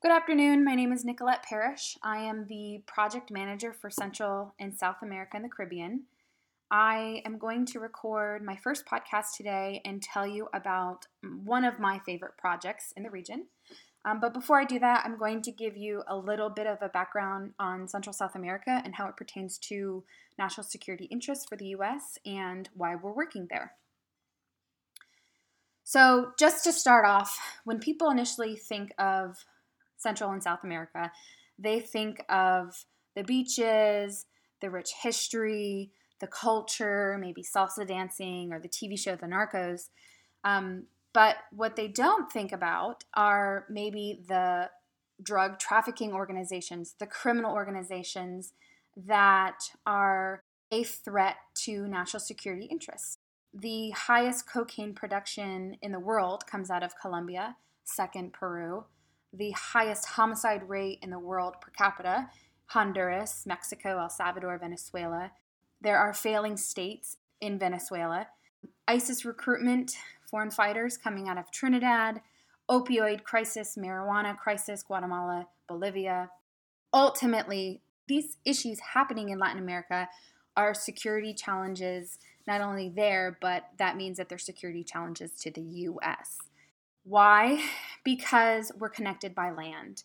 Good afternoon. My name is Nicolette Parrish. I am the project manager for Central and South America and the Caribbean. I am going to record my first podcast today and tell you about one of my favorite projects in the region. Um, but before I do that, I'm going to give you a little bit of a background on Central South America and how it pertains to national security interests for the U.S. and why we're working there. So, just to start off, when people initially think of Central and South America, they think of the beaches, the rich history, the culture, maybe salsa dancing or the TV show The Narcos. Um, but what they don't think about are maybe the drug trafficking organizations, the criminal organizations that are a threat to national security interests. The highest cocaine production in the world comes out of Colombia, second Peru, the highest homicide rate in the world per capita Honduras, Mexico, El Salvador, Venezuela. There are failing states in Venezuela. ISIS recruitment, foreign fighters coming out of Trinidad, opioid crisis, marijuana crisis, Guatemala, Bolivia. Ultimately, these issues happening in Latin America are security challenges, not only there, but that means that they're security challenges to the US. Why? Because we're connected by land,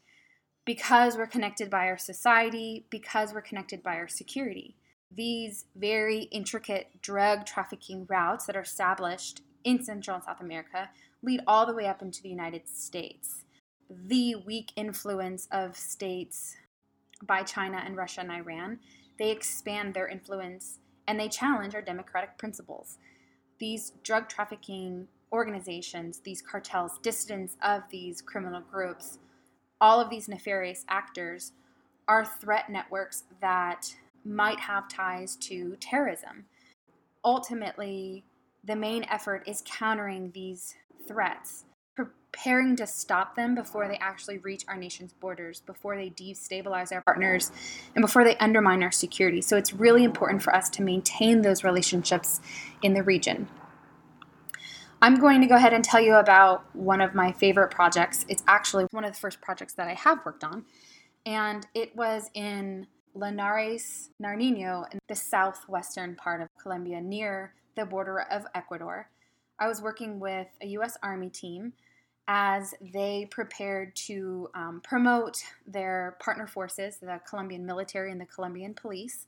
because we're connected by our society, because we're connected by our security. These very intricate drug trafficking routes that are established in Central and South America lead all the way up into the United States. The weak influence of states by China and Russia and Iran, they expand their influence and they challenge our democratic principles. These drug trafficking organizations, these cartels, dissidents of these criminal groups, all of these nefarious actors are threat networks that might have ties to terrorism. Ultimately, the main effort is countering these threats, preparing to stop them before they actually reach our nation's borders, before they destabilize our partners, and before they undermine our security. So it's really important for us to maintain those relationships in the region. I'm going to go ahead and tell you about one of my favorite projects. It's actually one of the first projects that I have worked on, and it was in Linares, Nariño, in the southwestern part of Colombia, near the border of Ecuador. I was working with a U.S. Army team as they prepared to um, promote their partner forces, the Colombian military and the Colombian police,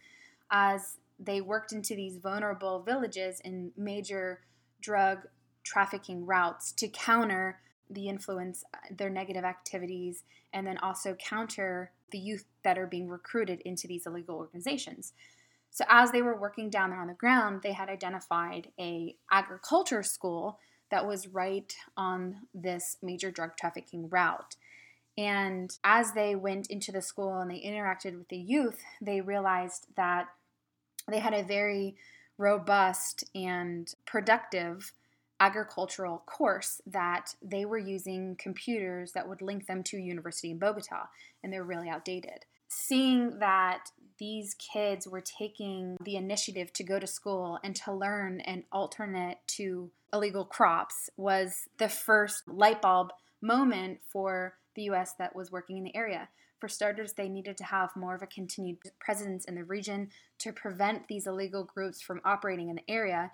as they worked into these vulnerable villages in major drug trafficking routes to counter the influence, their negative activities, and then also counter the youth that are being recruited into these illegal organizations. So as they were working down there on the ground, they had identified a agriculture school that was right on this major drug trafficking route. And as they went into the school and they interacted with the youth, they realized that they had a very robust and productive agricultural course that they were using computers that would link them to university in Bogota, and they're really outdated. Seeing that these kids were taking the initiative to go to school and to learn an alternate to illegal crops was the first light bulb moment for the US that was working in the area. For starters, they needed to have more of a continued presence in the region to prevent these illegal groups from operating in the area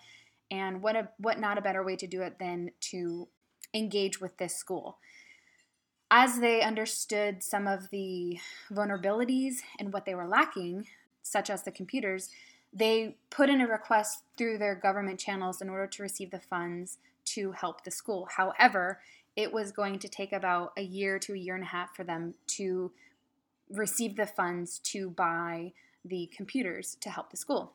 and what a what not a better way to do it than to engage with this school. As they understood some of the vulnerabilities and what they were lacking, such as the computers, they put in a request through their government channels in order to receive the funds to help the school. However, it was going to take about a year to a year and a half for them to receive the funds to buy the computers to help the school.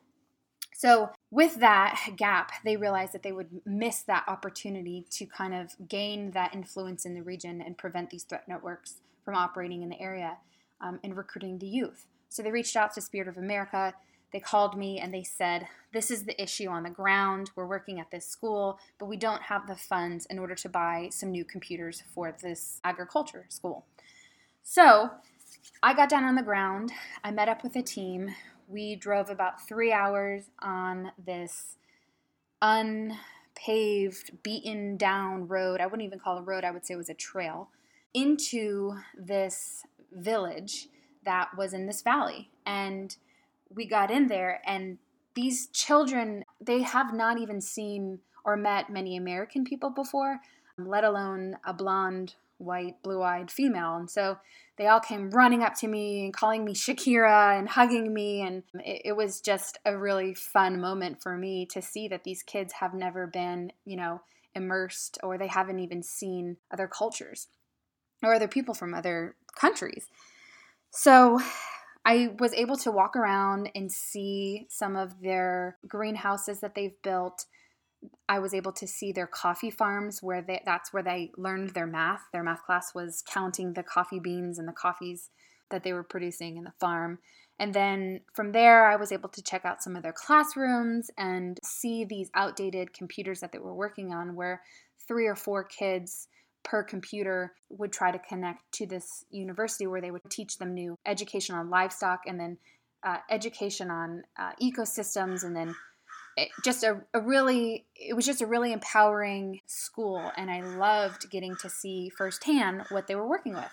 So, with that gap, they realized that they would miss that opportunity to kind of gain that influence in the region and prevent these threat networks from operating in the area um, and recruiting the youth. So, they reached out to Spirit of America. They called me and they said, This is the issue on the ground. We're working at this school, but we don't have the funds in order to buy some new computers for this agriculture school. So, I got down on the ground. I met up with a team we drove about three hours on this unpaved, beaten down road. I wouldn't even call it a road, I would say it was a trail. into this village that was in this valley. And we got in there, and these children, they have not even seen or met many American people before, let alone a blonde, white, blue eyed female. And so they all came running up to me and calling me Shakira and hugging me. And it, it, was just a really fun moment for me to see that these kids have never been, you know, immersed or they haven't even seen other cultures or other people from other countries. So I was able to walk around and see some of their greenhouses that they've built. I was able to see their coffee farms where they, that's where they learned their math. Their math class was counting the coffee beans and the coffees that they were producing in the farm. And then from there, I was able to check out some of their classrooms and see these outdated computers that they were working on, where three or four kids per computer would try to connect to this university where they would teach them new education on livestock and then uh, education on uh, ecosystems and then it, just a, a really it was just a really empowering school and i loved getting to see firsthand what they were working with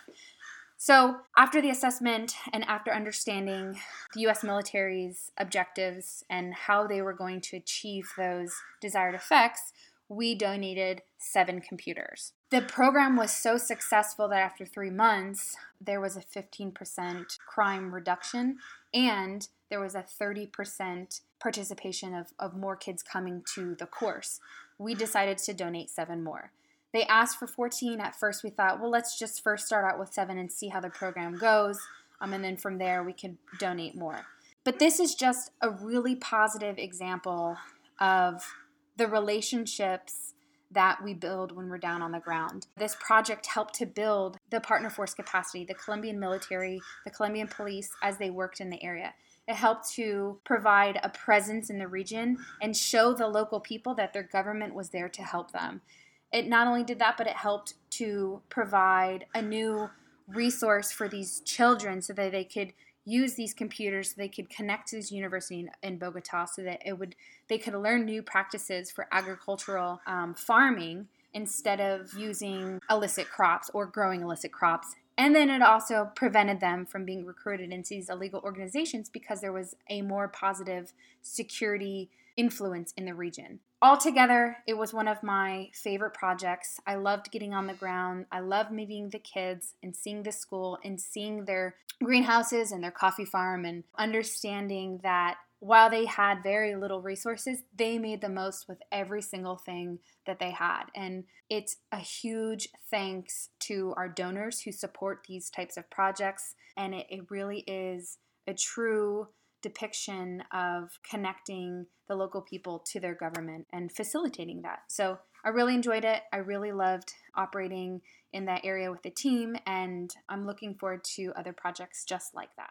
so after the assessment and after understanding the us military's objectives and how they were going to achieve those desired effects we donated seven computers. The program was so successful that after three months, there was a 15% crime reduction and there was a 30% participation of, of more kids coming to the course. We decided to donate seven more. They asked for 14. At first, we thought, well, let's just first start out with seven and see how the program goes. Um, and then from there, we could donate more. But this is just a really positive example of the relationships that we build when we're down on the ground. This project helped to build the partner force capacity, the Colombian military, the Colombian police as they worked in the area. It helped to provide a presence in the region and show the local people that their government was there to help them. It not only did that, but it helped to provide a new resource for these children so that they could use these computers so they could connect to this university in, in Bogota so that it would they could learn new practices for agricultural um, farming instead of using illicit crops or growing illicit crops. And then it also prevented them from being recruited into these illegal organizations because there was a more positive security influence in the region. Altogether, it was one of my favorite projects. I loved getting on the ground. I loved meeting the kids and seeing the school and seeing their greenhouses and their coffee farm and understanding that while they had very little resources, they made the most with every single thing that they had. And it's a huge thanks to our donors who support these types of projects. And it, it really is a true depiction of connecting the local people to their government and facilitating that. So I really enjoyed it. I really loved operating in that area with the team, and I'm looking forward to other projects just like that.